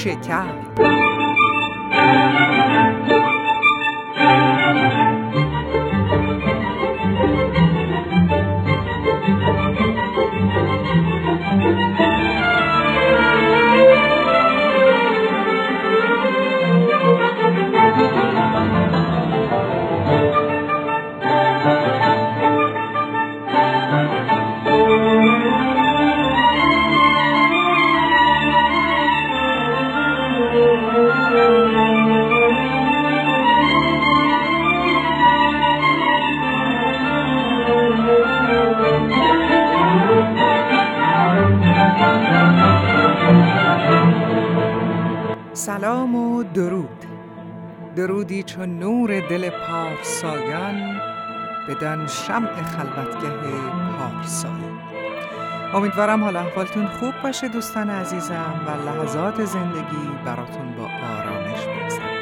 شکر. درودی چون نور دل پارسایان بدن شمع خلوتگه پارسایی امیدوارم حال احوالتون خوب باشه دوستان عزیزم و لحظات زندگی براتون با آرامش بگذره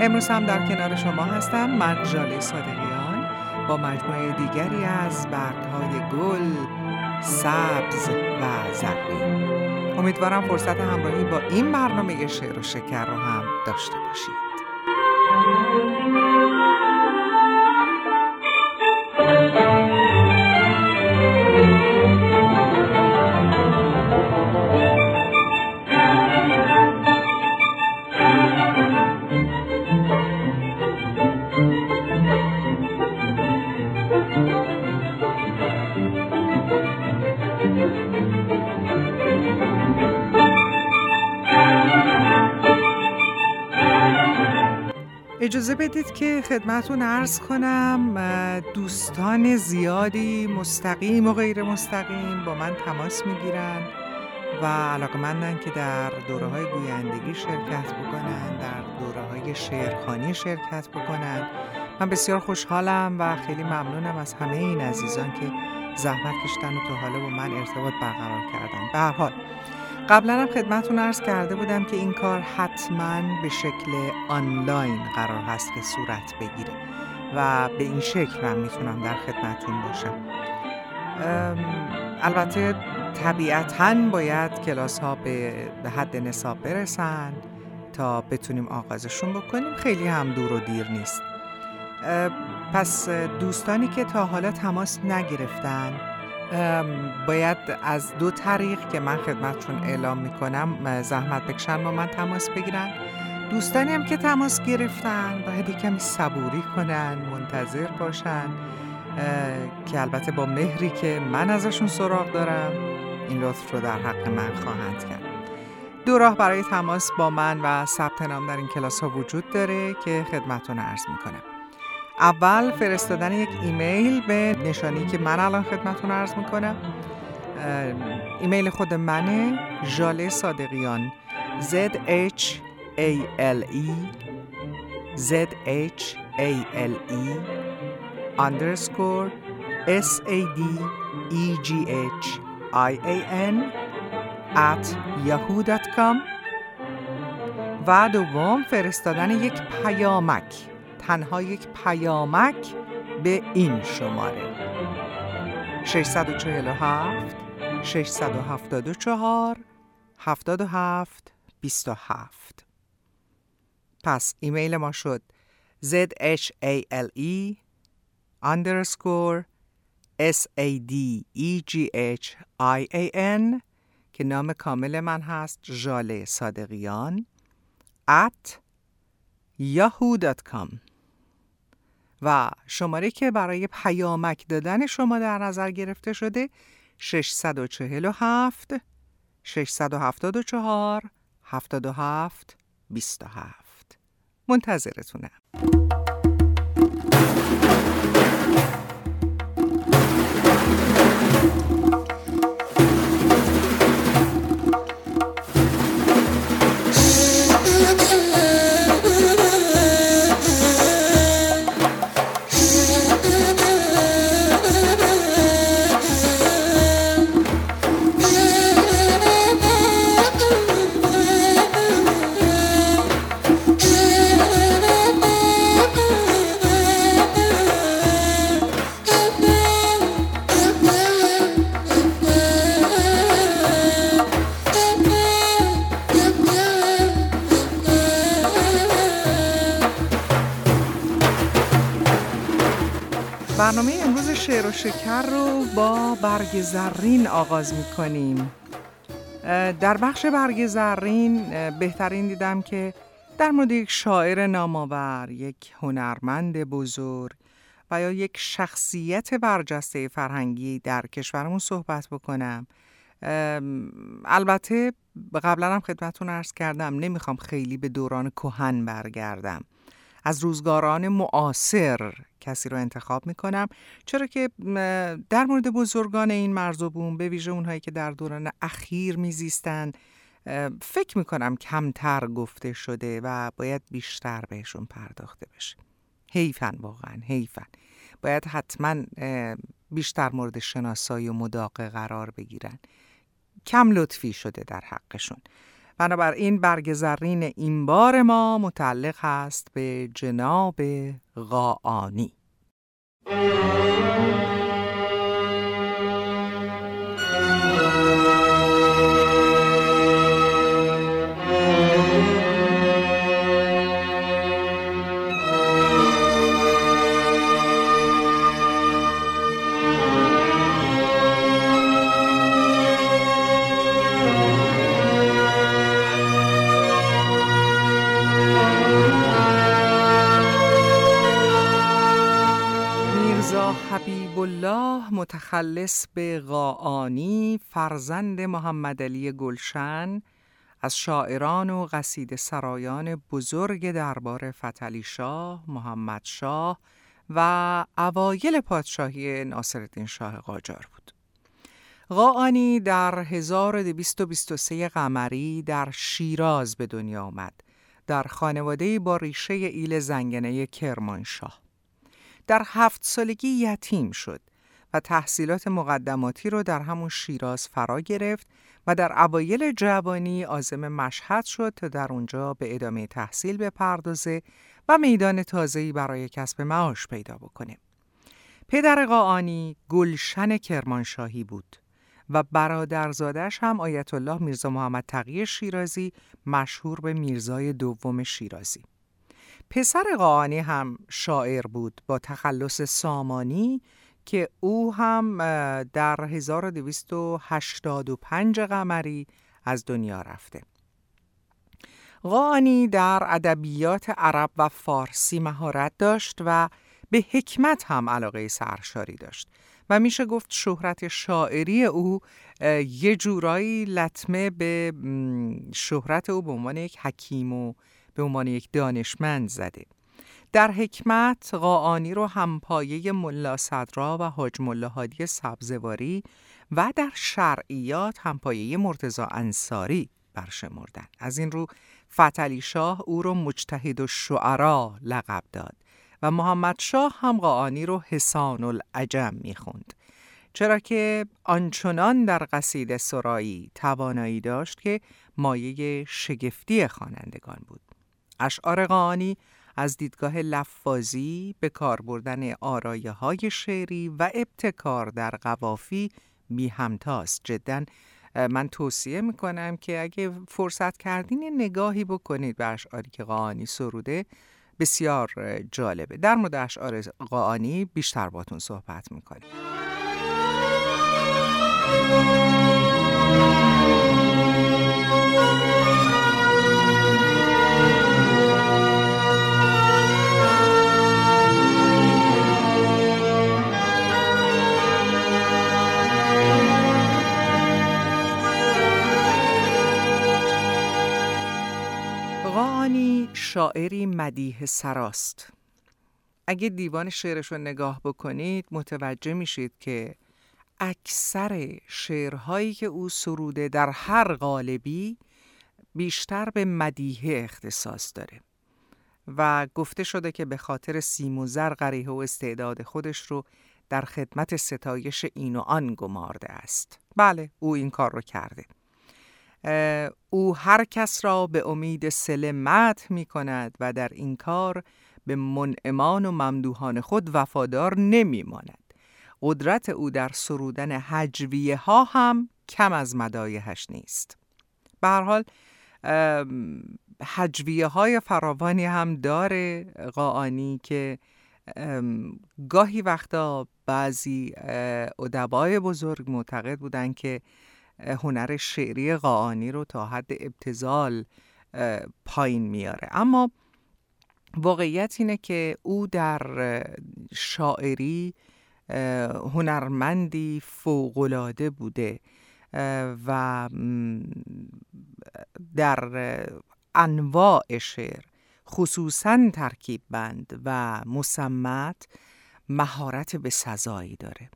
امروز هم در کنار شما هستم من جاله صادقیان با مجموعه دیگری از برگهای گل سبز و زرین. امیدوارم فرصت همراهی با این برنامه شعر و شکر رو هم داشته باشید. Música اجازه بدید که خدمتون عرض کنم دوستان زیادی مستقیم و غیر مستقیم با من تماس می‌گیرن و علاقمندن که در دوره های گویندگی شرکت بکنن در دوره های شعرخانی شرکت بکنن من بسیار خوشحالم و خیلی ممنونم از همه این عزیزان که زحمت کشتن و تا حالا با من ارتباط برقرار کردن. به حال قبلا هم خدمتون ارز کرده بودم که این کار حتما به شکل آنلاین قرار هست که صورت بگیره و به این شکل من می‌تونم در خدمتون باشم. البته طبیعتا باید کلاس ها به حد نصاب برسن تا بتونیم آغازشون بکنیم. خیلی هم دور و دیر نیست. پس دوستانی که تا حالا تماس نگرفتن باید از دو طریق که من خدمتشون اعلام می‌کنم زحمت بکشن با من تماس بگیرن. دوستانی هم که تماس گرفتن باید کمی صبوری کنن منتظر باشن که البته با مهری که من ازشون سراغ دارم این لطف رو در حق من خواهند کرد. دو راه برای تماس با من و ثبت نام در این کلاس ها وجود داره که خدمتون عرض می‌کنم. اول فرستادن یک ایمیل به نشانی که من الان خدمتون عرض می‌کنم. ایمیل خود منه ژاله صادقیان. Z H A L E Z H A L E underscore S A D E G H I A N at yahoo.com و دوم فرستادن یک پیامک. تنها یک پیامک به این شماره. 647 674 77 27 پس ایمیل ما شد zhale underscore sadeghian که نام کامل من هست ژاله صادقیان at yahoo.com و شماره که برای پیامک دادن شما در نظر گرفته شده 647 674 77 27 منتظرتونم. شعر و شکر رو با برگ زرین آغاز می کنیم در بخش برگ زرین بهترین دیدم که در مورد یک شاعر نامآور، یک هنرمند بزرگ و یا یک شخصیت برجسته فرهنگی در کشورمون صحبت بکنم. البته قبلا هم خدمتون ارز کردم نمی‌خوام خیلی به دوران کهن برگردم. از روزگاران معاصر کسی رو انتخاب می‌کنم. چرا که در مورد بزرگان این مرزوبون به ویژه اونهایی که در دوران اخیر میزیستن فکر می‌کنم کمتر گفته شده و باید بیشتر بهشون پرداخته بشه. حیفن واقعا حیفن. باید حتما بیشتر مورد شناسایی و مداقه قرار بگیرن. کم لطفی شده در حقشون. بنابراین برگ زرین این بار ما متعلق است به جناب غاانی متخلص به غاانی فرزند محمد علی گلشن از شاعران و قصید سرایان بزرگ دربار فتلی شاه، محمد شاه و اوایل پادشاهی ناصرالدین شاه قاجار بود. غاانی در 1223 قمری در شیراز به دنیا آمد در خانواده با ریشه ایل زنگنه کرمانشاه. در هفت سالگی یتیم شد و تحصیلات مقدماتی رو در همون شیراز فرا گرفت و در اوایل جوانی آزم مشهد شد تا در اونجا به ادامه تحصیل بپردازه و میدان تازه‌ای برای کسب معاش پیدا بکنه. پدر قاعانی گلشن کرمانشاهی بود و برادرزادش هم آیت الله میرزا محمد تقی شیرازی مشهور به میرزای دوم شیرازی. پسر قاعانی هم شاعر بود با تخلص سامانی که او هم در 1285 قمری از دنیا رفته. غانی در ادبیات عرب و فارسی مهارت داشت و به حکمت هم علاقه سرشاری داشت و میشه گفت شهرت شاعری او یه جورایی لطمه به شهرت او به عنوان یک حکیم و به عنوان یک دانشمند زده. در حکمت قاعانی رو همپایه ملا صدرا و حاج ملا هادی سبزواری و در شرعیات همپایه مرتزا انصاری برشمردن. از این رو فتلی شاه او رو مجتهد و شعرا لقب داد و محمد شاه هم قاعانی رو حسان العجم می‌خوند. چرا که آنچنان در قصید سرایی توانایی داشت که مایه شگفتی خوانندگان بود. اشعار قاعانی از دیدگاه لفاظی به کار بردن آرایه های شعری و ابتکار در قوافی بی همتاست. جدا من توصیه می‌کنم که اگه فرصت کردین نگاهی بکنید به اشعاری که قاعانی سروده بسیار جالبه. در مورد اشعار قاعانی بیشتر باتون صحبت می‌کنیم. شاعری مدیه سراست. اگه دیوان شعرش رو نگاه بکنید متوجه میشید که اکثر شعرهایی که او سروده در هر قالبی بیشتر به مدیه اختصاص داره. و گفته شده که به خاطر سیم و زر غریه و استعداد خودش رو در خدمت ستایش این و آن گمارده است. بله او این کار رو کرده. او هر کس را به امید سل مدح می کند و در این کار به منعمان و ممدوحان خود وفادار نمی ماند. قدرت او در سرودن حجویه ها هم کم از مدایهش نیست. به هر حال حجویه های فراوانی هم داره قاعانی که گاهی وقتا بعضی ادبای بزرگ معتقد بودن که هنر شعری قاعانی رو تا حد ابتزال پایین میاره. اما واقعیت اینه که او در شاعری هنرمندی فوقالعاده بوده و در انواع شعر خصوصا ترکیب بند و مسمت مهارت به سزایی داره.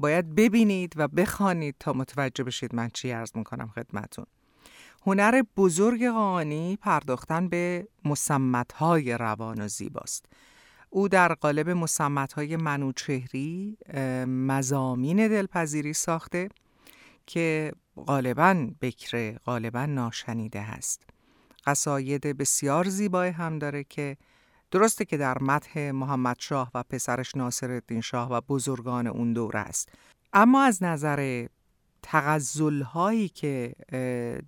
باید ببینید و بخوانید تا متوجه بشید من چی عرض می‌کنم خدمتون. هنر بزرگ قانی پرداختن به مسمتهای روان و زیباست. او در قالب مسمتهای منوچهری مزامین دلپذیری ساخته که غالبا بکره غالبا ناشنیده هست. قصاید بسیار زیبای هم داره که درسته که در متح محمد شاه و پسرش ناصر شاه و بزرگان اون دوره است. اما از نظر تغزل هایی که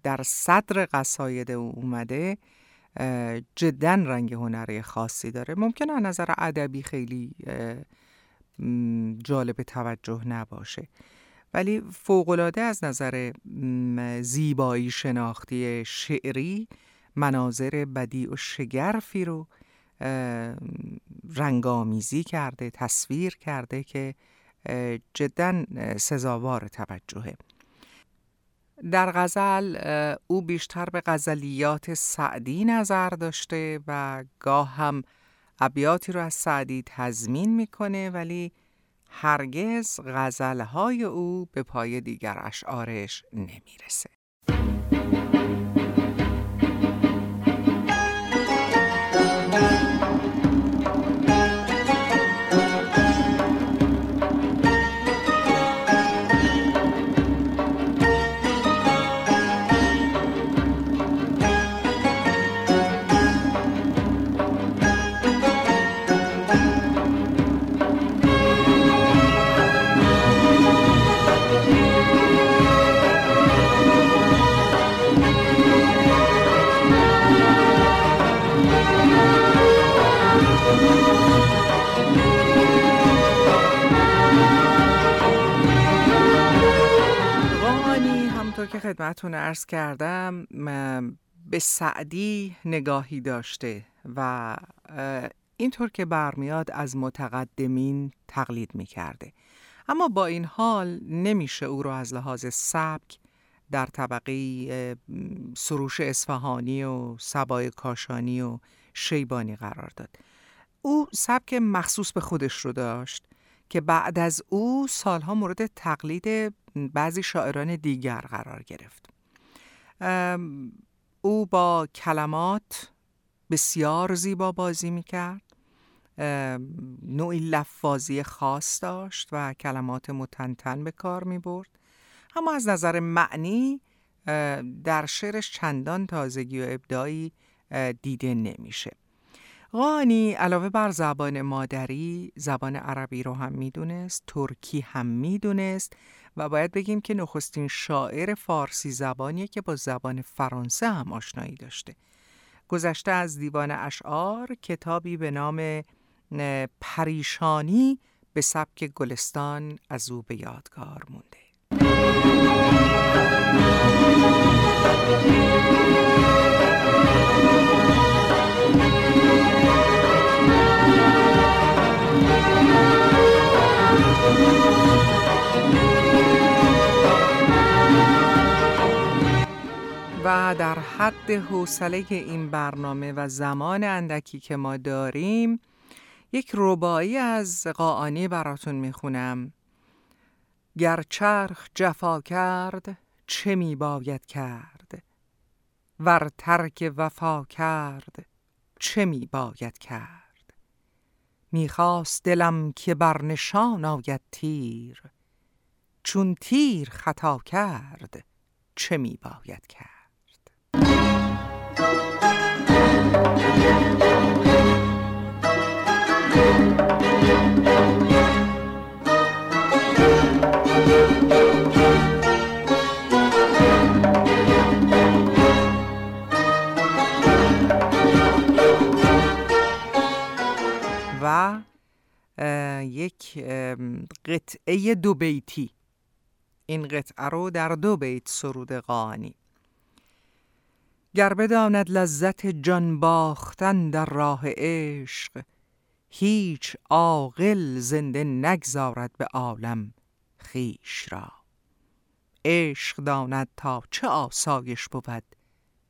در صدر قصاید او اومده جدا رنگ هنری خاصی داره. ممکنه از نظر ادبی خیلی جالب توجه نباشه. ولی فوقالعاده از نظر زیبایی شناختی شعری مناظر بدی و شگرفی رو رنگامیزی کرده تصویر کرده که جدا سزاوار توجهه. در غزل او بیشتر به غزلیات سعدی نظر داشته و گاه هم ابیاتی رو از سعدی تضمین می‌کنه ولی هرگز غزلهای او به پای دیگر اشعارش نمی‌رسه. که خدمتون ارز کردم به سعدی نگاهی داشته و اینطور که برمیاد از متقدمین تقلید می‌کرده. اما با این حال نمیشه او رو از لحاظ سبک در طبقه سروش اصفهانی و سبای کاشانی و شیبانی قرار داد. او سبک مخصوص به خودش رو داشت که بعد از او سالها مورد تقلید بعضی شاعران دیگر قرار گرفت. او با کلمات بسیار زیبا بازی می‌کرد. نوعی لفاظی خاص داشت و کلمات متنتن به کار می برد اما از نظر معنی در شعرش چندان تازگی و ابدایی دیده نمیشه. غانی علاوه بر زبان مادری زبان عربی رو هم می‌دونست ترکی هم می‌دونست. و باید بگیم که نخستین شاعر فارسی زبانیه که با زبان فرانسه هم آشنایی داشته. گذشته از دیوان اشعار کتابی به نام پریشانی به سبک گلستان از او به یادگار مونده. و در حد حوصله این برنامه و زمان اندکی که ما داریم یک ربایی از قاعانی براتون می‌خونم. گر چرخ جفا کرد چه می باید کرد؟ ور ترک وفا کرد چه می باید کرد؟ می‌خواست دلم که بر نشان آید تیر. چون تیر خطا کرد چه می باید کرد؟ و یک قطعه دو بیتی. این قطعه رو در دو بیت سرود قانی گر بداند لذت جان باختن در راه عشق هیچ عاقل زنده نگذارد به عالم خیش را. عشق داند تا چه آسایش بود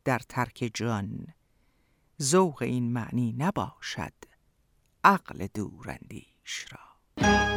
در ترک جان. ذوق این معنی نباشد عقل دورندیش را.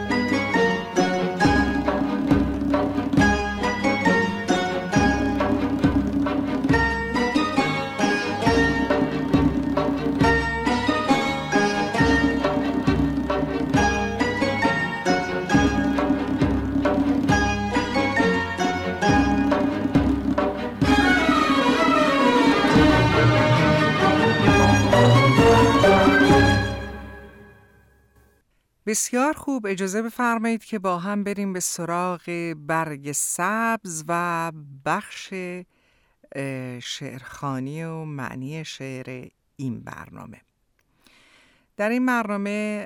بسیار خوب. اجازه بفرمایید که با هم بریم به سراغ برگ سبز و بخش شعرخانی و معنی شعر این برنامه. در این برنامه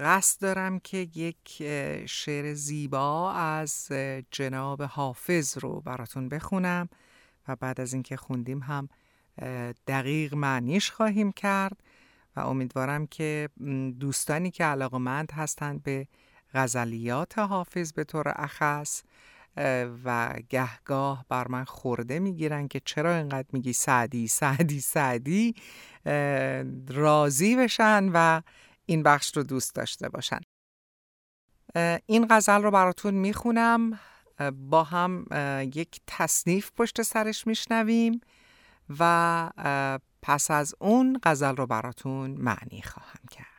قصد دارم که یک شعر زیبا از جناب حافظ رو براتون بخونم و بعد از اینکه خوندیم هم دقیق معنیش خواهیم کرد. و امیدوارم که دوستانی که علاقمند هستند به غزلیات حافظ به طور اخص و گهگاه بر من خورده می‌گیرن که چرا اینقدر میگی سعدی سعدی سعدی راضی بشن و این بخش رو دوست داشته باشن. این غزل رو براتون می‌خونم. با هم یک تصنیف پشت سرش میشنویم و پس از اون غزل رو براتون معنی خواهم کرد.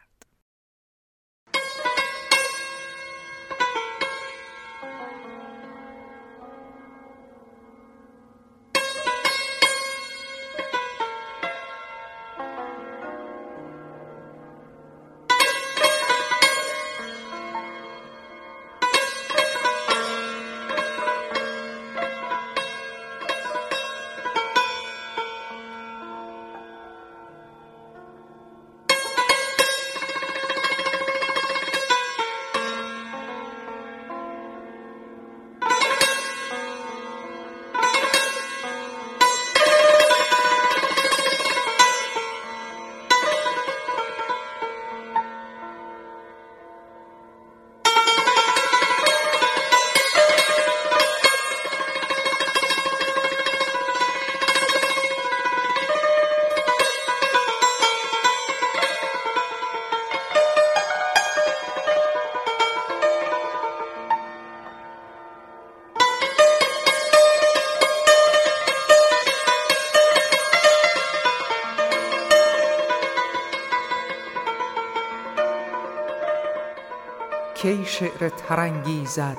شعر ترنگیزد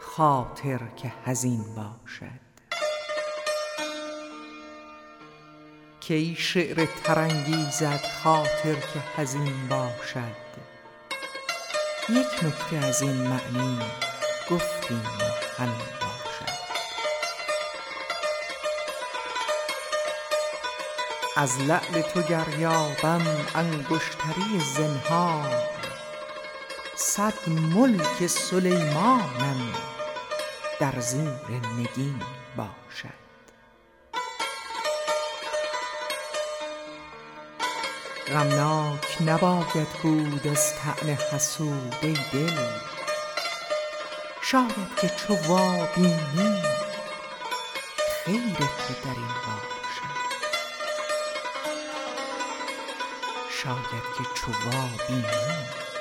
خاطر که حزین باشد. کی شعر ترنگیزد خاطر که حزین باشد؟ یک نکته از این معنی گفتیم و همین باشد. از لعل تو گر یابم انگشتری زنهار. صد ملک سلیمانم در زیر نگین باشد. غمناک نباید بود از طعن حسود ای دل. شاید که چو وابینی خیر تو در این باشد. شاید که چو وابینی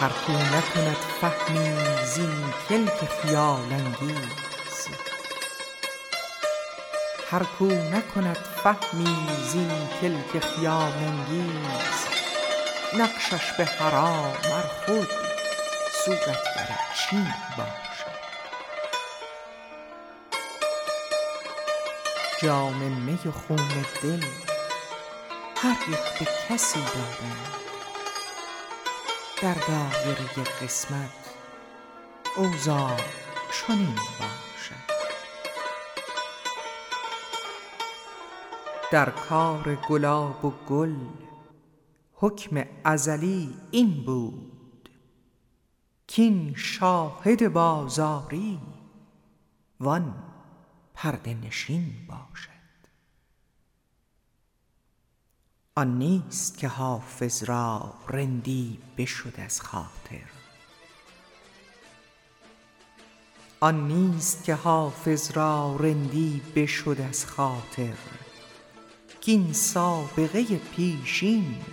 هر کو نکند فهمی زین کلک خیال انگیز. هر کو نکند فهمی زین کلک خیال انگیز. نقشش به حرام ار خود صورتگر چین باد جام می و خون دل. هر یک به کسی دادم در دایره قسمت اوزا چنین باشد. در کار گلاب و گل حکم ازلی این بود. کین شاهد بازاری وان پرده نشین باشد. آن نیست که حافظ را رندی بشد از خاطر. آن نیست که حافظ را رندی بشد از خاطر. کین سابقه پیشین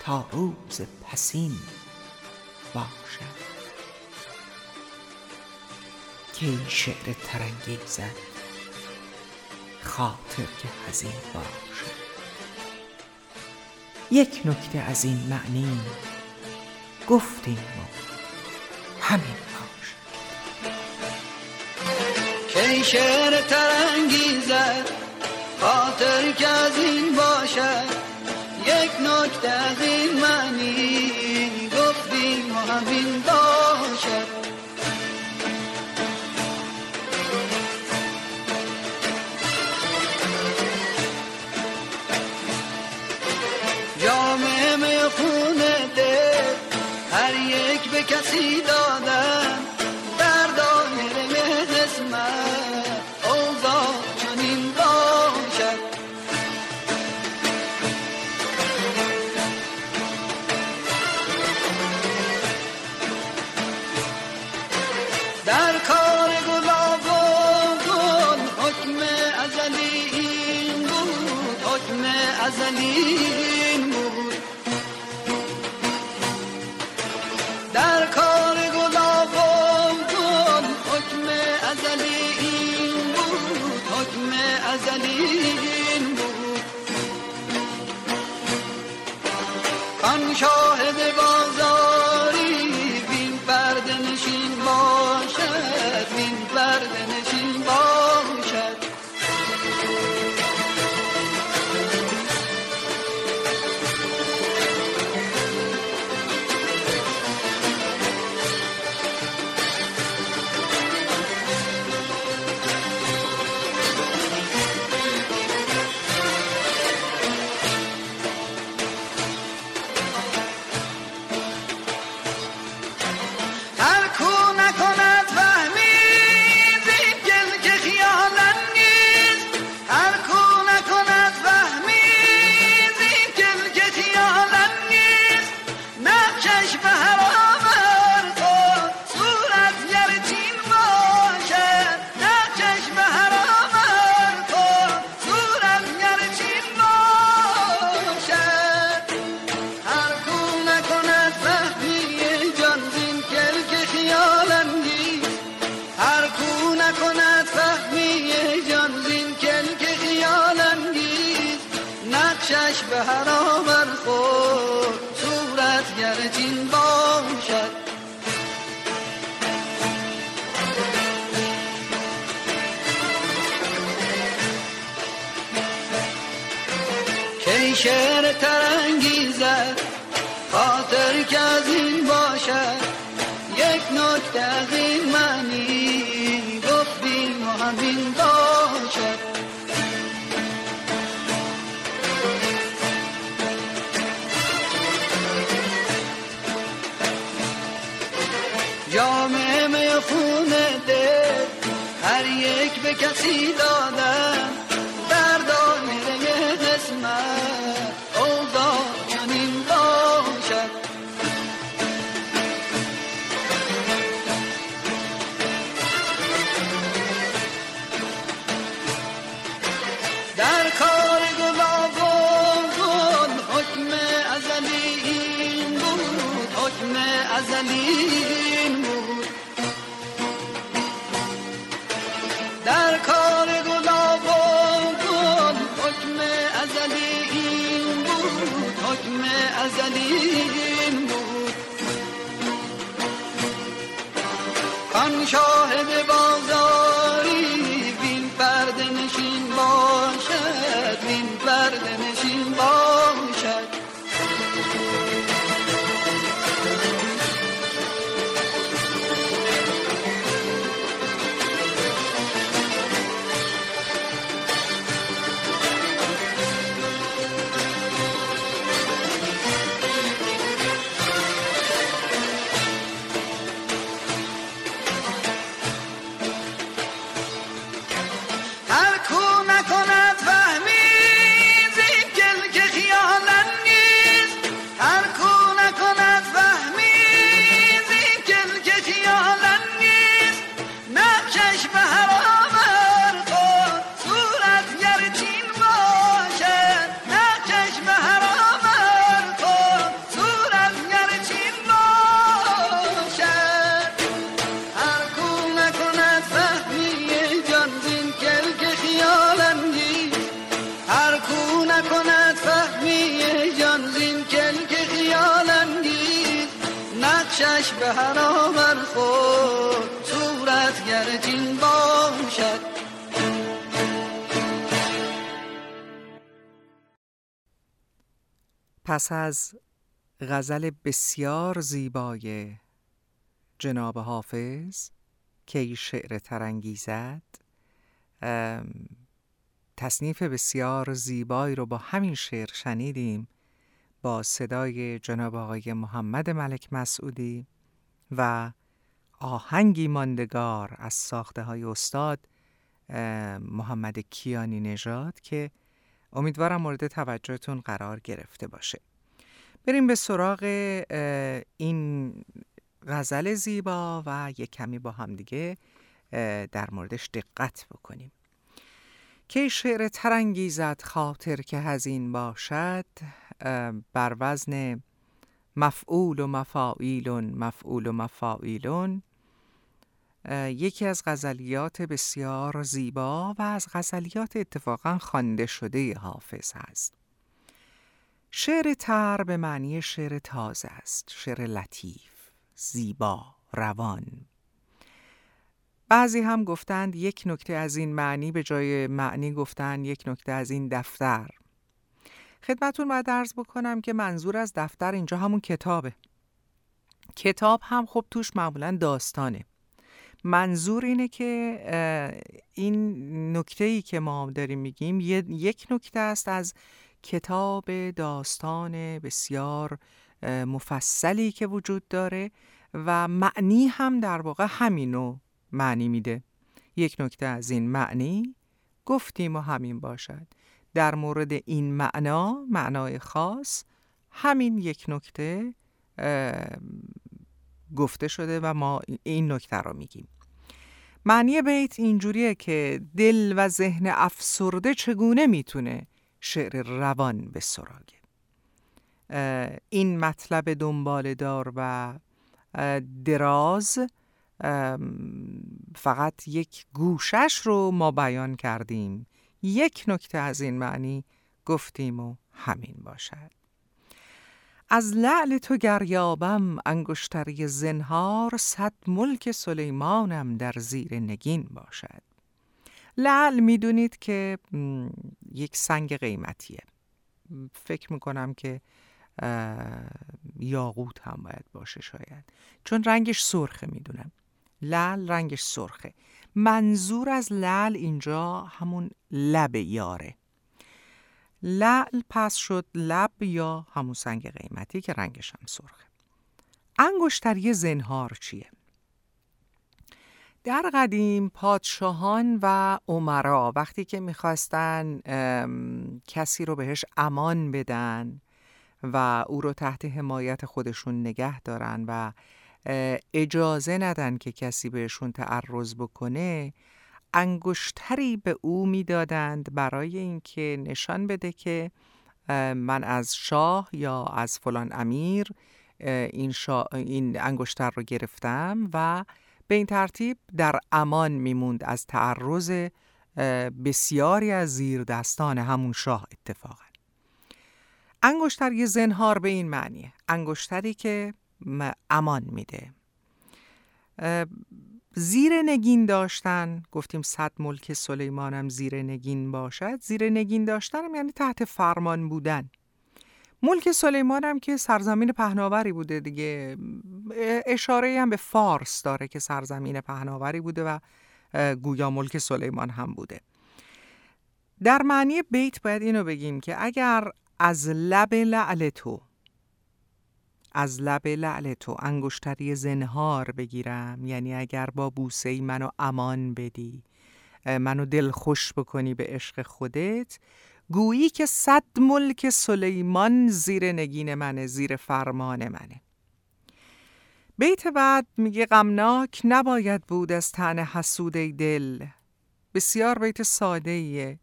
تا روز پسین باشد. که این شعر ترنگیزد خاطر که هزین باشد یک نکته از این معنی گفتیم همین باش که این شعر ترنگیزد خاطر که از این باشد یک نکته از این معنی گفتیم همین باش que ha sido گرچین باشد. پس از غزل بسیار زیبای جناب حافظ که ای شعر ترنگیزد تصنیف بسیار زیبایی رو با همین شعر شنیدیم با صدای جناب آقای محمد ملک مسعودی و آهنگی ماندگار از ساخته های استاد محمد کیانی نژاد که امیدوارم مورد توجهتون قرار گرفته باشه. بریم به سراغ این غزل زیبا و یک کمی با همدیگه در موردش دقت بکنیم. که شعر ترنگیزد خاطر که هزین باشد؟ بر وزن مفعول و مفاعیلون مفعول و مفاعیلون. یکی از غزلیات بسیار زیبا و از غزلیات اتفاقا خوانده شده حافظ هست. شعر تر به معنی شعر تازه است شعر لطیف زیبا روان. بعضی هم گفتند یک نکته از این معنی به جای معنی گفتند یک نکته از این دفتر. خدمتون باید درز بکنم که منظور از دفتر اینجا همون کتابه. کتاب هم خب توش معمولا داستانه. منظور اینه که این نکته ای که ما داریم میگیم یک نکته است از کتاب داستان بسیار مفصلی که وجود داره و معنی هم در واقع همینو معنی میده. یک نکته از این معنی گفتیم و همین باشد. در مورد این معنا معنای خاص همین یک نکته گفته شده و ما این نکته رو میگیم. معنی بیت اینجوریه که دل و ذهن افسرده چگونه می‌تونه شعر روان به سراغه این مطلب دنبال دار و دراز فقط یک گوشش رو ما بیان کردیم. یک نکته از این معنی گفتیم و همین باشد. از لعل تو گریابم انگشتری زنهار صد ملک سلیمانم در زیر نگین باشد. لعل می‌دونید که یک سنگ قیمتیه. فکر می‌کنم که یاقوت هم باید باشه شاید. چون رنگش سرخه می‌دونم. لعل رنگش سرخه. منظور از لعل اینجا همون لب یاره. لعل پس شد لب یا همون سنگ قیمتی که رنگش هم سرخه انگشتری زنهار چیه؟ در قدیم پادشاهان و عمرا وقتی که می‌خواستن کسی رو بهش امان بدن و او رو تحت حمایت خودشون نگه دارن و اجازه ندن که کسی بهشون تعرض بکنه انگشتری به او می‌دادند برای اینکه نشان بده که من از شاه یا از فلان امیر این, شا... این انگشتر رو گرفتم و به این ترتیب در امان میموند از تعرض بسیاری از زیر دستان همون شاه اتفاقا. انگشتر یه زنهار به این معنیه انگشتری که امان میده. زیر نگین داشتن. گفتیم صد ملک سلیمانم زیر نگین باشد. زیر نگین داشتنم یعنی تحت فرمان بودن. ملک سلیمانم که سرزمین پهناوری بوده دیگه. اشاره هم به فارس داره که سرزمین پهناوری بوده و گویا ملک سلیمان هم بوده. در معنی بیت باید اینو بگیم که اگر از لب لعل تو از لب لعل تو انگشتری زنهار بگیرم. یعنی اگر با بوسه منو امان بدی منو دل خوش بکنی به عشق خودت گویی که صد ملک سلیمان زیر نگین منه زیر فرمان منه. بیت بعد میگه غمناک نباید بود از تن حسود دل. بسیار بیت ساده ایه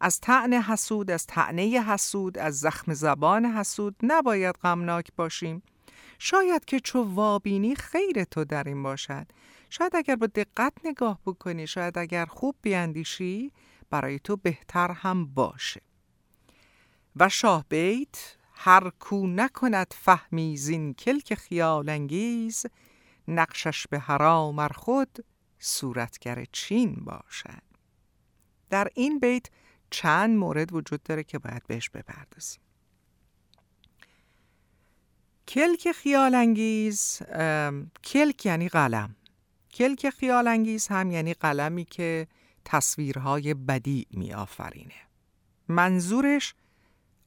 از تن حسود از تعنه حسود از زخم زبان حسود نباید غمناک باشیم. شاید که چو وابینی خیر تو در این باشد. شاید اگر با دقت نگاه بکنی شاید اگر خوب بیاندیشی برای تو بهتر هم باشه. و شاه بیت هر کو نکند فهمی زین کلک خیال انگیز نقشش به حرام خود صورتگر چین باشد. در این بیت چند مورد وجود داره که باید بهش بپردازیم. کلک خیال انگیز کلک یعنی قلم. کلک خیال انگیز هم یعنی قلمی که تصویرهای بدی می آفرینه منظورش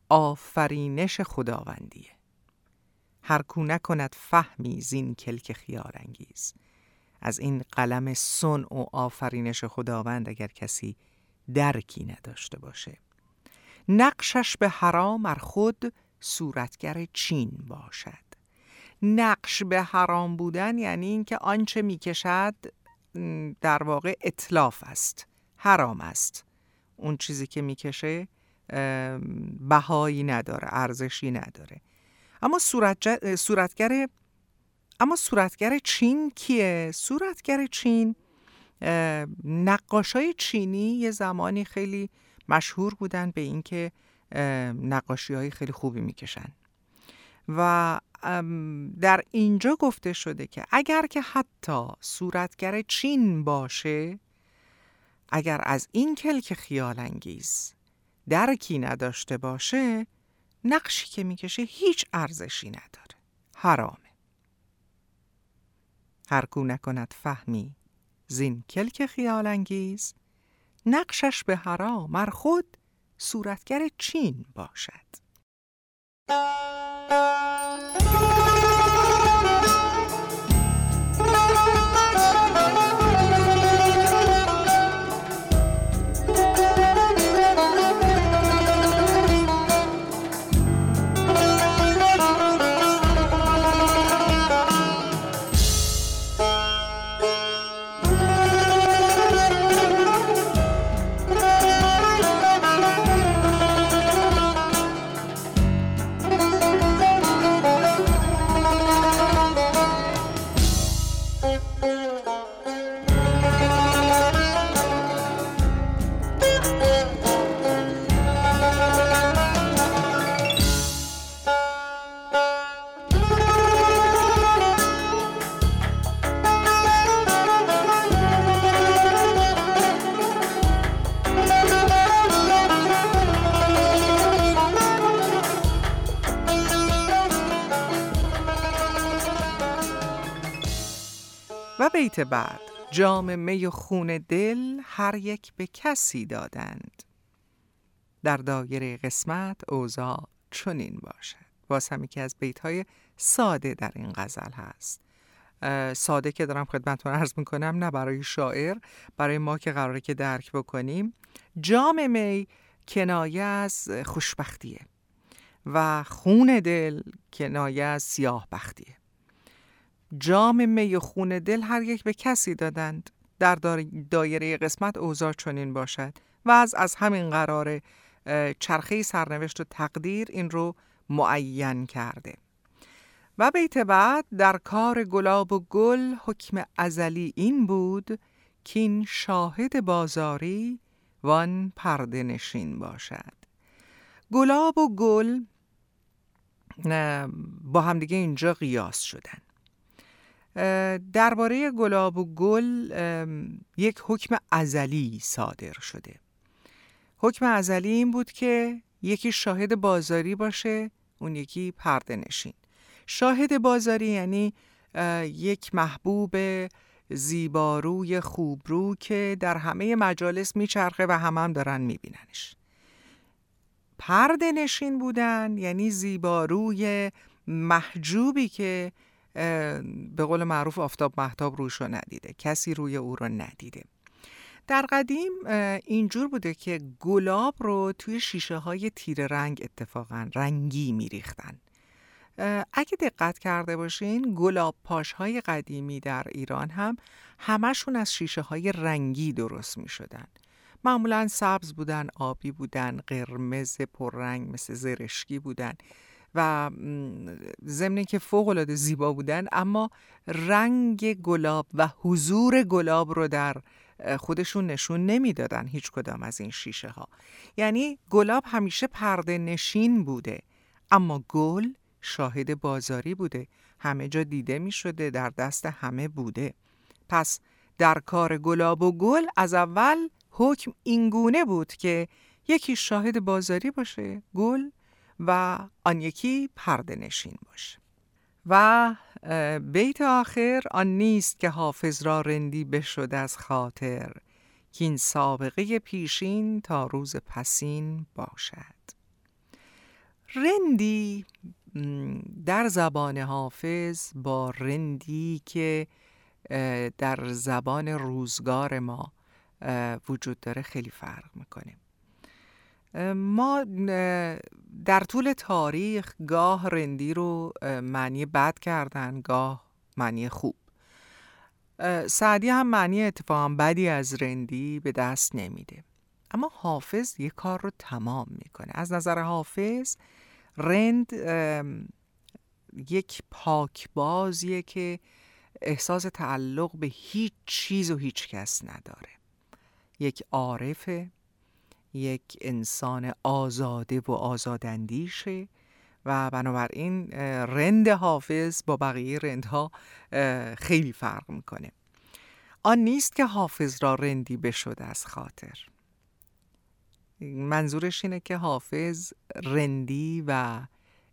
آفرینش خداوندیه. هر کو نکند فهمی زین کلک خیال انگیز از این قلم سن و آفرینش خداوند اگر کسی درکی نداشته باشه. نقشش به حرام ار خود صورتگر چین باشد. نقش به حرام بودن یعنی اینکه آنچه می‌کشد در واقع اطلاف است حرام است. اون چیزی که می‌کشه بهایی نداره ارزشی نداره. اما صورتگر اما صورتگر چین کیه؟ صورتگر چین نقاشای چینی یه زمانی خیلی مشهور بودن به اینکه نقاشی های خیلی خوبی می‌کشن. و در اینجا گفته شده که اگر که حتی صورتگر چین باشه اگر از این کلک خیال انگیز درکی نداشته باشه نقشی که می‌کشه هیچ ارزشی نداره. حرامه. هر کو نکند فهمی زین کلک خیال انگیز نقشش به حرام مر خود صورتگر چین باشد. بیت بعد. جام می و خون دل هر یک به کسی دادند. در دایره قسمت اوضاع چنین باشد. باز هم یکی از بیت های ساده در این غزل هست. ساده که دارم خدمتتون عرض می‌کنم نه برای شاعر برای ما که قراره که درک بکنیم. جام می کنایه از خوشبختیه و خون دل کنایه از سیاه بختیه جام می و خون دل هر یک به کسی دادند. در دایره قسمت اوضاع چنین باشد و از از همین قرار چرخه سرنوشت و تقدیر این رو معین کرده. و بیت بعد در کار گلاب و گل حکم ازلی این بود که این شاهد بازاری وان پرده نشین باشد. گلاب و گل با همدیگه اینجا قیاس شدن. درباره گلاب و گل یک حکم ازلی صادر شده. حکم ازلی این بود که یکی شاهد بازاری باشه اون یکی پرده نشین. شاهد بازاری یعنی یک محبوب زیباروی خوبرو که در همه مجالس میچرخه و همه هم دارن میبیننش. پرده نشین بودن یعنی زیباروی محجوبی که به قول معروف آفتاب محتاب روش رو ندیده. کسی روی او رو ندیده. در قدیم اینجور بوده که گلاب رو توی شیشه های تیر رنگ اتفاقا رنگی میریختن. اگه دقت کرده باشین گلاب پاش های قدیمی در ایران هم همشون از شیشه های رنگی درست می شدن. معمولا سبز بودن، آبی بودن، قرمز پررنگ مثل زرشکی بودن. و ضمن که فوق العاده زیبا بودن اما رنگ گلاب و حضور گلاب رو در خودشون نشون نمی‌دادن هیچ کدام از این شیشه ها یعنی گلاب همیشه پرده نشین بوده اما گل شاهد بازاری بوده. همه جا دیده می شده در دست همه بوده. پس در کار گلاب و گل از اول حکم اینگونه بود که یکی شاهد بازاری باشه گل و آن یکی پرده نشین باشه و بیت آخر آن نیست که حافظ را رندی بشد از خاطر که این سابقه پیشین تا روز پسین باشد. رندی در زبان حافظ با رندی که در زبان روزگار ما وجود داره خیلی فرق می‌کنه. ما در طول تاریخ گاه رندی رو معنی بد کردن گاه معنی خوب. سعدی هم معنی اتفاقا بدی از رندی به دست نمیده. اما حافظ یه کار رو تمام می‌کنه. از نظر حافظ رند یک پاکبازیه که احساس تعلق به هیچ چیز و هیچ کس نداره. یک عارفه. یک انسان آزاده و آزاداندیشه و بنابراین رند حافظ با بقیه رندها خیلی فرق می‌کنه. آن نیست که حافظ را رندی بشد از خاطر. منظورش اینه که حافظ رندی و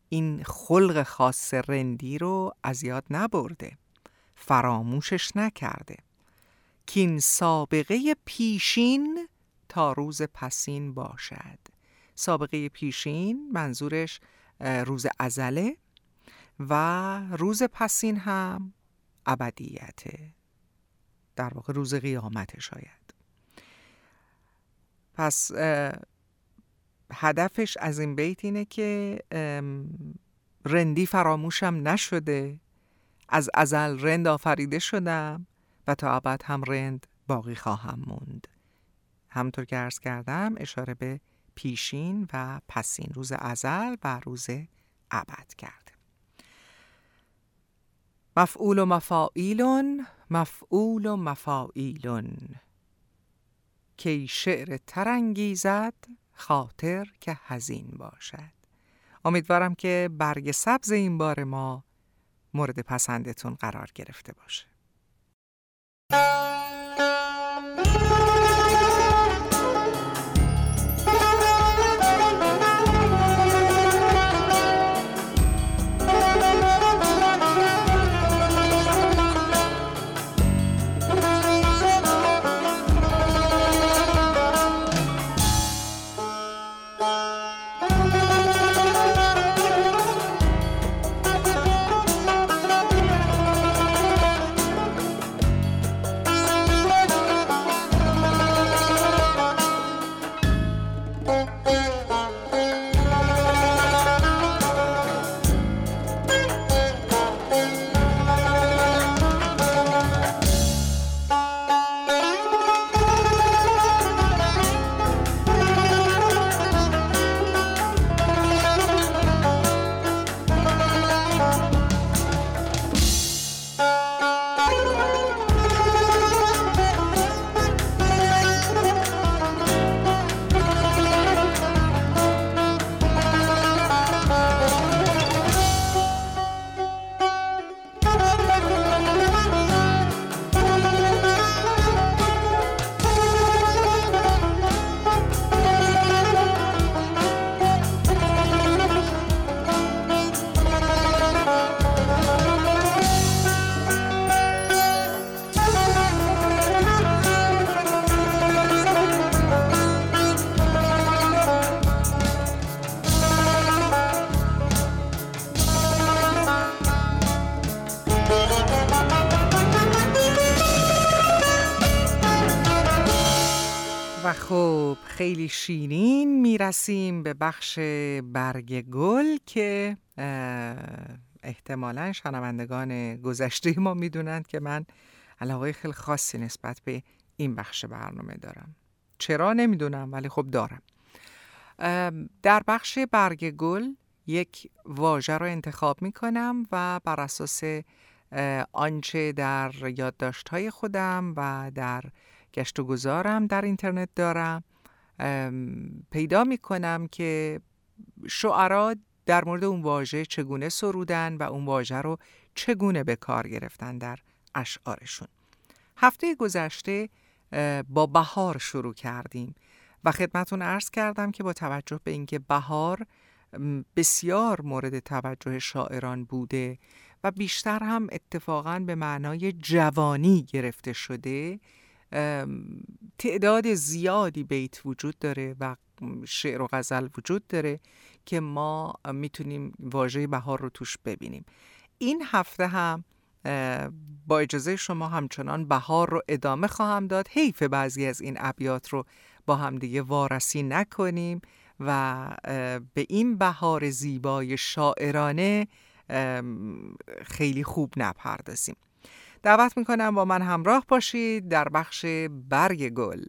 این خلق خاص رندی رو از یاد نبرده. فراموشش نکرده. که این سابقه پیشین تا روز پسین باشد. سابقه پیشین منظورش روز ازله و روز پسین هم ابدیته. در واقع روز قیامت شاید. پس هدفش از این بیت اینه که رندی فراموشم نشده. از ازل رند آفریده شدم و تا ابد هم رند باقی خواهم موند. همطور که عرض کردم اشاره به پیشین و پسین روز ازل و روز ابد کرده. مفعول و مفاعیلون مفعول و مفاعیلون. کی شعر ترنگیزد خاطر که هزین باشد. امیدوارم که برگ سبز این بار ما مورد پسندتون قرار گرفته باشه. خیلی شیرین می‌رسیم به بخش برگ گل که احتمالا شنوندگان گذشته ما می‌دونند که من علاقه خیلی خاصی نسبت به این بخش برنامه دارم. چرا نمی‌دونم ولی خب دارم. در بخش برگ گل یک واژه رو انتخاب می‌کنم و بر اساس آنچه در یادداشت خودم و در گشت و گذارم در اینترنت دارم. پیدا می کنم که شعرا در مورد اون واژه چگونه سرودن و اون واژه رو چگونه به کار گرفتن در اشعارشون. هفته گذشته با بهار شروع کردیم و خدمتون عرض کردم که با توجه به اینکه بهار بسیار مورد توجه شاعران بوده و بیشتر هم اتفاقا به معنای جوانی گرفته شده تعداد زیادی بیت وجود داره و شعر و غزل وجود داره که ما می‌تونیم واژه بهار رو توش ببینیم. این هفته هم با اجازه شما همچنان بهار رو ادامه خواهم داد. حیف بعضی از این ابیات رو با همدیگه وارسی نکنیم و به این بهار زیبای شاعرانه خیلی خوب نپردازیم. دعوت می‌کنم با من همراه باشید در بخش برگ گل.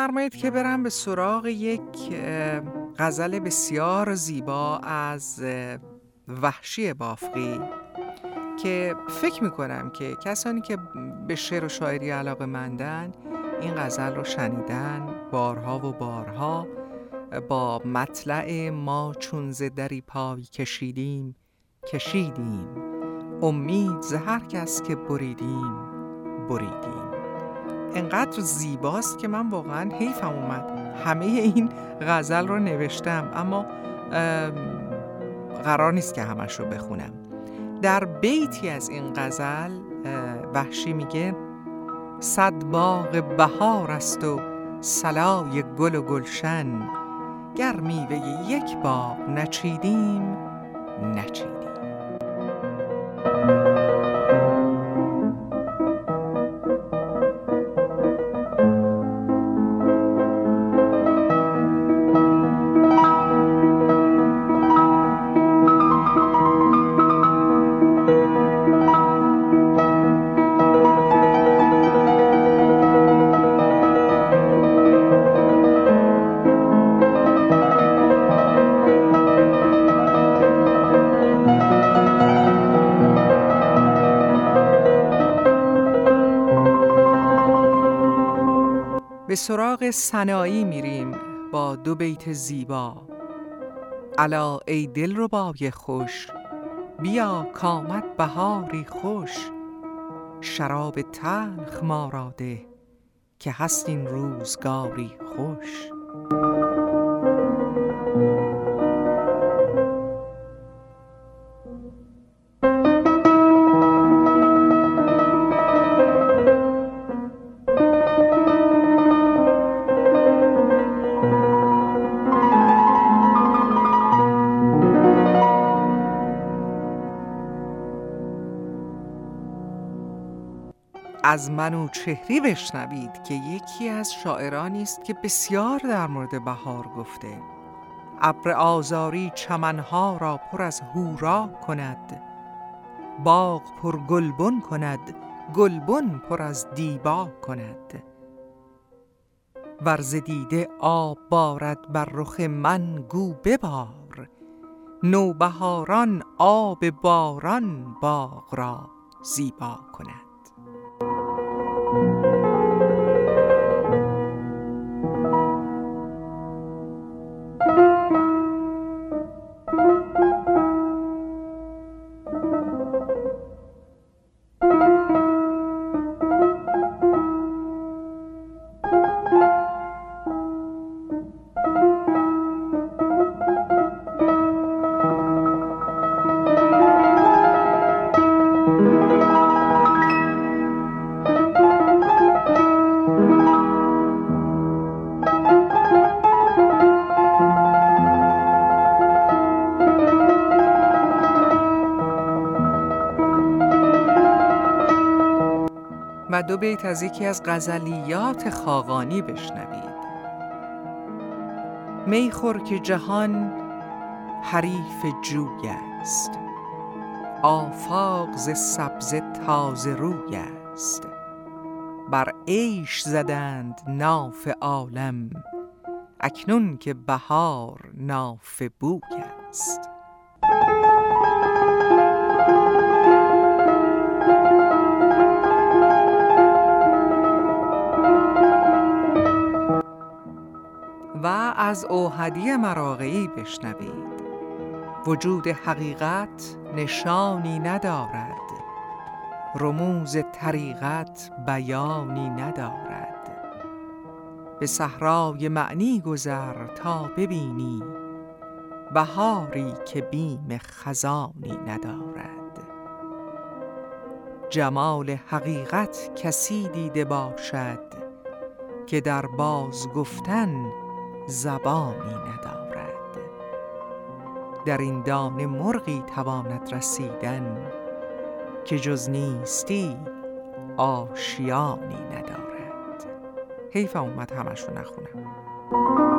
بفرمایید که برم به سراغ یک غزل بسیار زیبا از وحشی بافقی که فکر می‌کنم که کسانی که به شعر و شاعری علاقه مندن این غزل رو شنیدن بارها و بارها. با مطلع ما چون ز دری پای کشیدیم کشیدیم. امید ز هر کس که بریدیم بریدیم. انقدر زیباست که من واقعا حیفم اومد. همه این غزل رو نوشتم اما قرار نیست که همش رو بخونم. در بیتی از این غزل وحشی میگه صد باغ بهار است و سلای گل و گلشن. گر میوه یک باغ نچیدیم نچیدیم. سراغ سنایی میریم با دو بیت زیبا. علا ای دل ربای خوش بیا کامد بهاری خوش. شراب تلخ ما را که هست این روزگاری خوش. از منو چهری بشنوید که یکی از شاعرانی است که بسیار در مورد بهار گفته. ابر آزاری چمنها را پر از هورا کند. باغ پر گلبن کند گلبن پر از دیبا کند. ورز دیده آب بارد بر رخ من گو ببار. نوبهاران آب باران باغ را زیبا کند. دو بیت از یکی از غزلیات خاقانی بشنوید. میخور که جهان حریف جوی است. آفاق ز سبز تازه روی است. بر عیش زدند ناف عالم اکنون که بهار ناف بوی است. از اوهدی مراقعی بشنوید. وجود حقیقت نشانی ندارد. رموز طریقت بیانی ندارد. به صحرای معنی گذر تا ببینی. بهاری که بیم خزانی ندارد. جمال حقیقت کسی دیده باشد که در باز گفتن زبانی ندارد. در این دانه مرغی تواند رسیدن که جز نیستی آشیانی ندارد. حیف اومد همشو نخونم.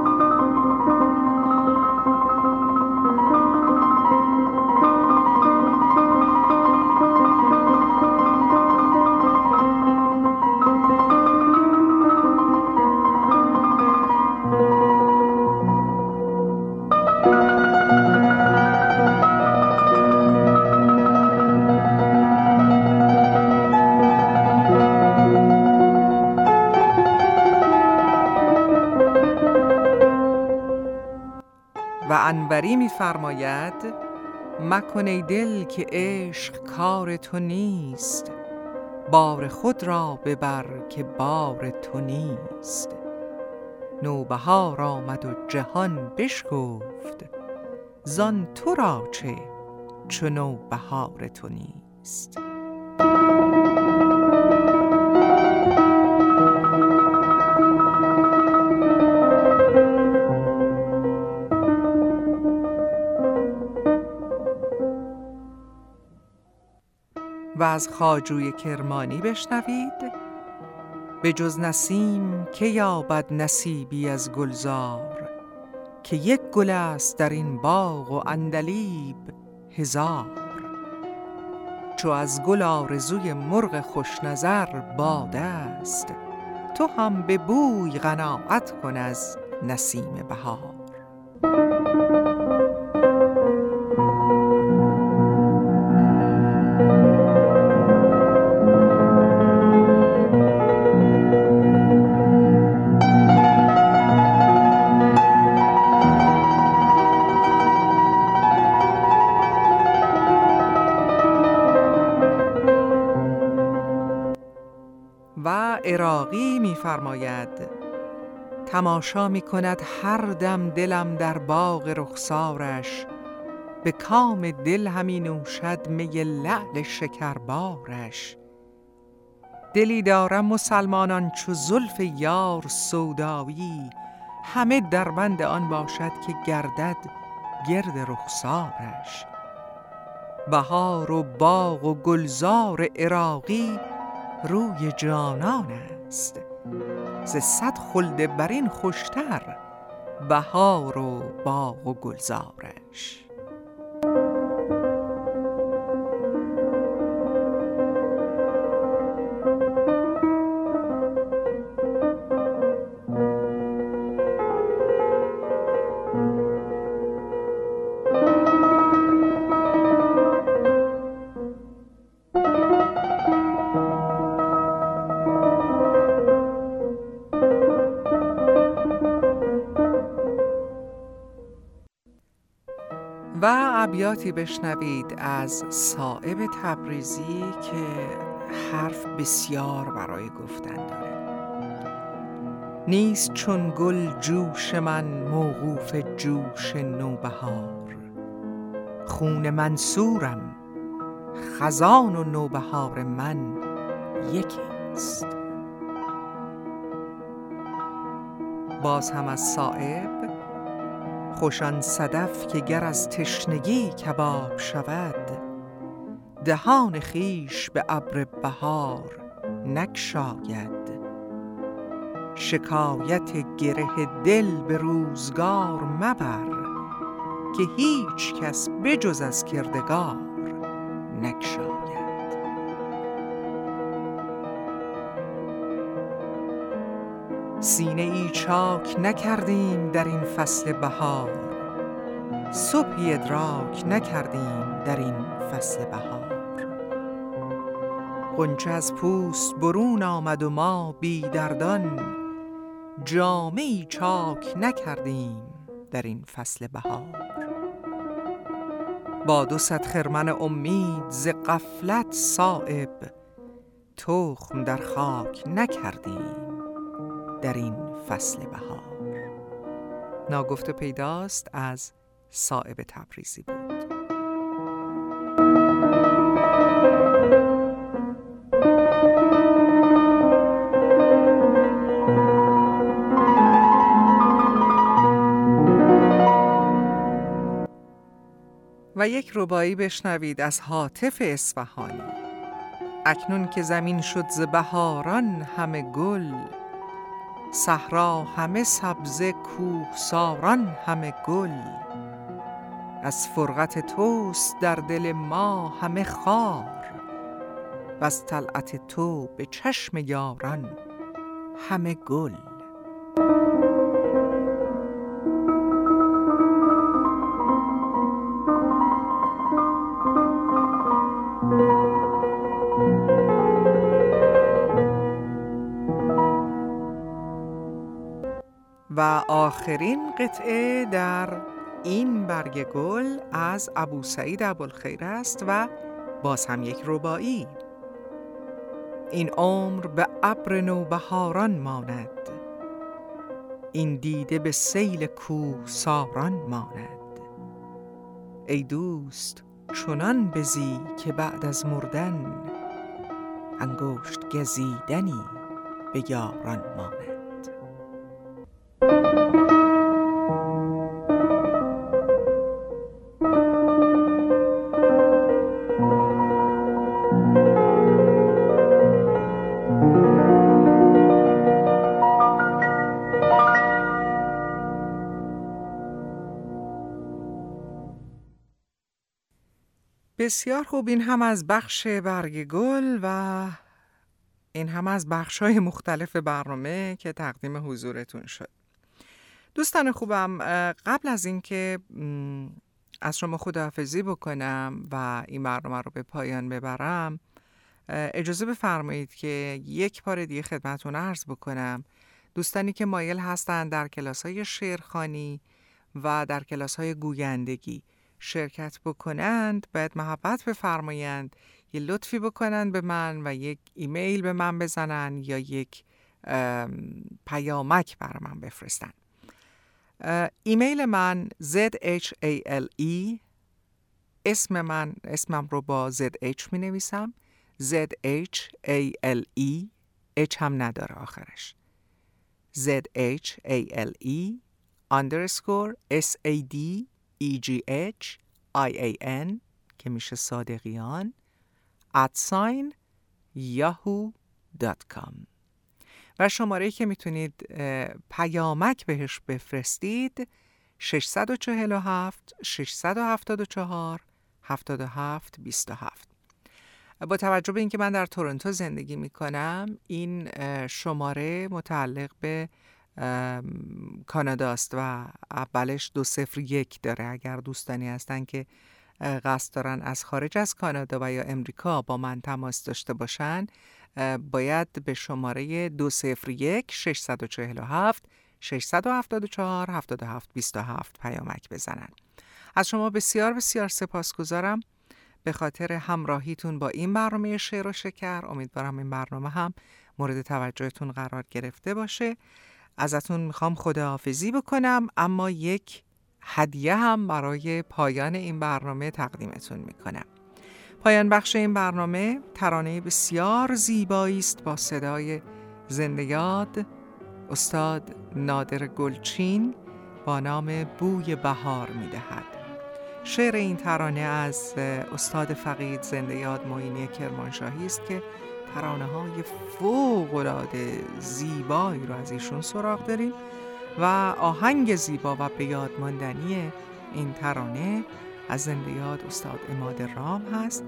انوری میفرماید مکن ای دل که عشق کار تو نیست بار خود را ببر که بار تو نیست. نوبهار آمد و جهان بشکفت زان تو را چه چو نوبهار تو نیست. از خاجوی کرمانی بشنوید. به جز نسیم که یابد نصیبی از گلزار که یک گل است در این باغ و عندلیب هزار. چو از گل آرزوی مرغ خوش نظر باد است تو هم به بوی قناعت کن از نسیم بهار. میفرماید تماشا می کند هر دم دلم در باغ رخسارش به کام دل همی نوشد می لعل شکربارش. دلی دارم مسلمانان چو زلف یار سودایی همه در بند آن باشد که گردد گرد رخسارش. بهار و باغ و گلزار عراقی روی جانان است. ز صد خلد برین خوشتر بهار و باغ و گلزارش. و ابیاتی بشنوید از صائب تبریزی که حرف بسیار برای گفتن داره. نیست چون گل جوش من موقوف جوش نوبهار. خون منصورم خزان و نوبهار من یکیست باز هم از خوشان صدف که گر از تشنگی کباب شود. دهان خویش به ابر بهار نکشاید شکایت گره دل به روزگار مبر که هیچ کس بجز از کردگار نکشاید سینه ای چاک نکردیم در این فصل بهار. صبحی ادراک نکردیم در این فصل بهار. قنچه از پوست برون آمد و ما بی دردان جامه ای چاک نکردیم در این فصل بهار. با دو صد خرمن امید ز غفلت صائب تخم در خاک نکردیم. در این فصل بهار. ناگفته پیداست از صائب تبریزی بود. و یک ربایی بشنوید از حاطف اصفهانی. اکنون که زمین شد ز بهاران همه گل صحرا همه سبزه کوهساران همه گل. از فرقت توست در دل ما همه خار. و از طلعت تو به چشم یاران همه گل. آخرین قطعه در این برگ گل از ابو سعید ابوالخیر است و باز هم یک ربایی این عمر به ابر نوبهاران ماند. این دیده به سیل کوه ساران ماند. ای دوست چنان بزی که بعد از مردن انگشت گزیدنی به یاران ماند. بسیار خوب. این هم از بخش برگ گل و این هم از بخش های مختلف برنامه که تقدیم حضورتون شد. دوستان خوبم قبل از اینکه از شما خداحافظی بکنم و این برنامه رو به پایان ببرم اجازه بفرمایید که یک بار دیگه خدمتون عرض بکنم. دوستانی که مایل هستند در کلاس های شعرخانی و در کلاس های گویندگی شرکت بکنند باید محبت بفرمایند. یه لطفی بکنند به من و یک ایمیل به من بزنن یا یک پیامک بر من بفرستن. ایمیل من zhale اسم من اسمم رو با zh می نویسم zhale h هم نداره آخرش. Zhale underscore sad E-G-H-I-A-N که میشه صادقیان ادساین yahoo.com و شماره که می‌تونید پیامک بهش بفرستید 647 674 77 27 با توجه به اینکه من در تورنتو زندگی می‌کنم این شماره متعلق به کاناداست و اولش دو صفر یک داره. اگر دوستانی هستن که قصد دارن از خارج از کانادا و یا امریکا با من تماس داشته باشن باید به شماره دو صفر یک 647 674 77 27 پیامک بزنن. از شما بسیار بسیار سپاس گذارم به خاطر همراهیتون با این برنامه شعر و شکر امیدوارم این برنامه هم مورد توجهتون قرار گرفته باشه. ازتون می‌خوام خداحافظی بکنم اما یک هدیه هم برای پایان این برنامه تقدیمتون می‌کنم. پایان بخش این برنامه ترانه بسیار زیبایی است با صدای زنده یاد استاد نادر گلچین با نام بوی بهار می‌دهد. شعر این ترانه از استاد فقید زنده یاد معینی کرمانشاهی است که ترانه های فوق العاده زیبایی رو از ایشون سراغ داریم و آهنگ زیبا و به یاد ماندنی این ترانه از زنده یاد استاد اماد رام هست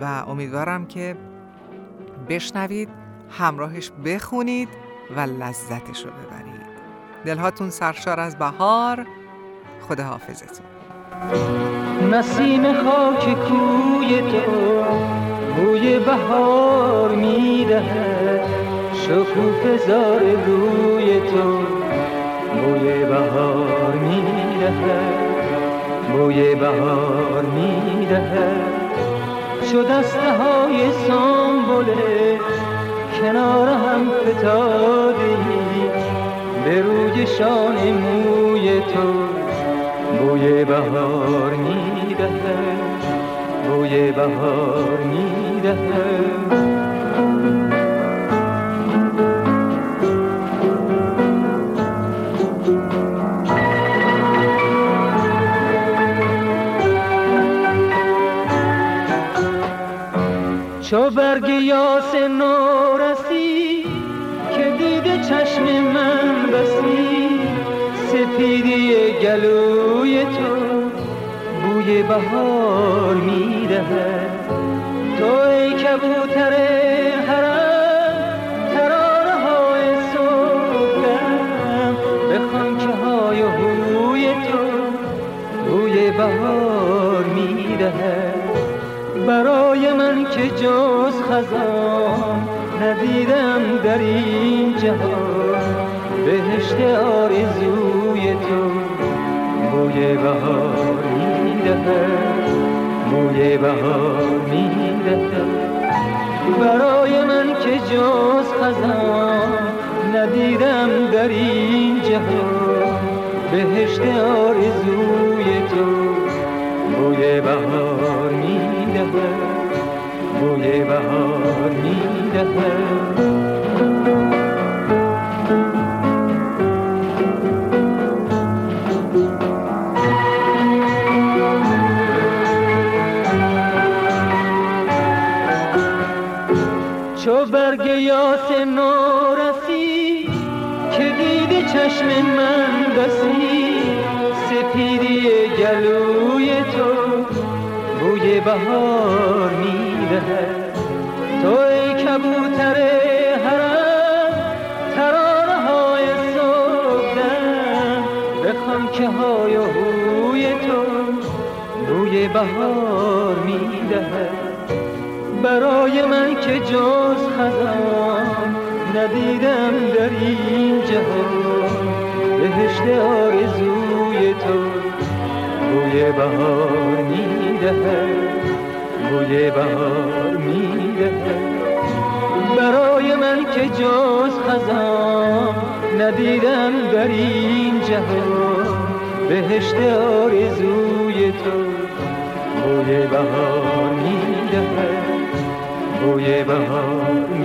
و امیدوارم که بشنوید همراهش بخونید و لذتش رو ببرید. دلهاتون سرشار از بهار. خدا حافظتون نسیم خاک کوی تو. بوی بهار می‌دهد. شکوف زار روی تو بوی بهار می‌دهد. بوی بهار می‌دهد. شد دسته های سامبله کنار هم فتاده به روی شان موی تو بوی بهار می‌دهد. بوی بهار می‌دهد. چو برگ یاس نورسی بهار می‌دهد. تو ای کبوتر حرم ترانه های صبحم. به خانکه های هوی تو بوی بهار می‌دهد. برای من که جز خزان ندیدم در این جهان. بهشت آرزوی تو بوی بهار می‌دهد بوی بهار می‌دهد برای من که جز خزان ندیدم در این جهان. بهشت آرزوی تو بوی بهار می‌دهد بوی بهار می‌دهد یاس نورسی که دیده چشم من بسی سپیدی گلوی تو بوی بهار می‌دهد. تو ای کبوتر حرم ترانه های صبحدم. به خانکه های هوی تو بوی بهار می‌دهد. برای من که جز خزان ندیدم در این جهان. بهشت آرزوی تو بوی بهار می‌دهد. بوی بهار می‌دهد. برای من که جز خزان ندیدم در این جهان. بهشت آرزوی تو بوی بهار می‌دهد. بوی بهار. می‌دهد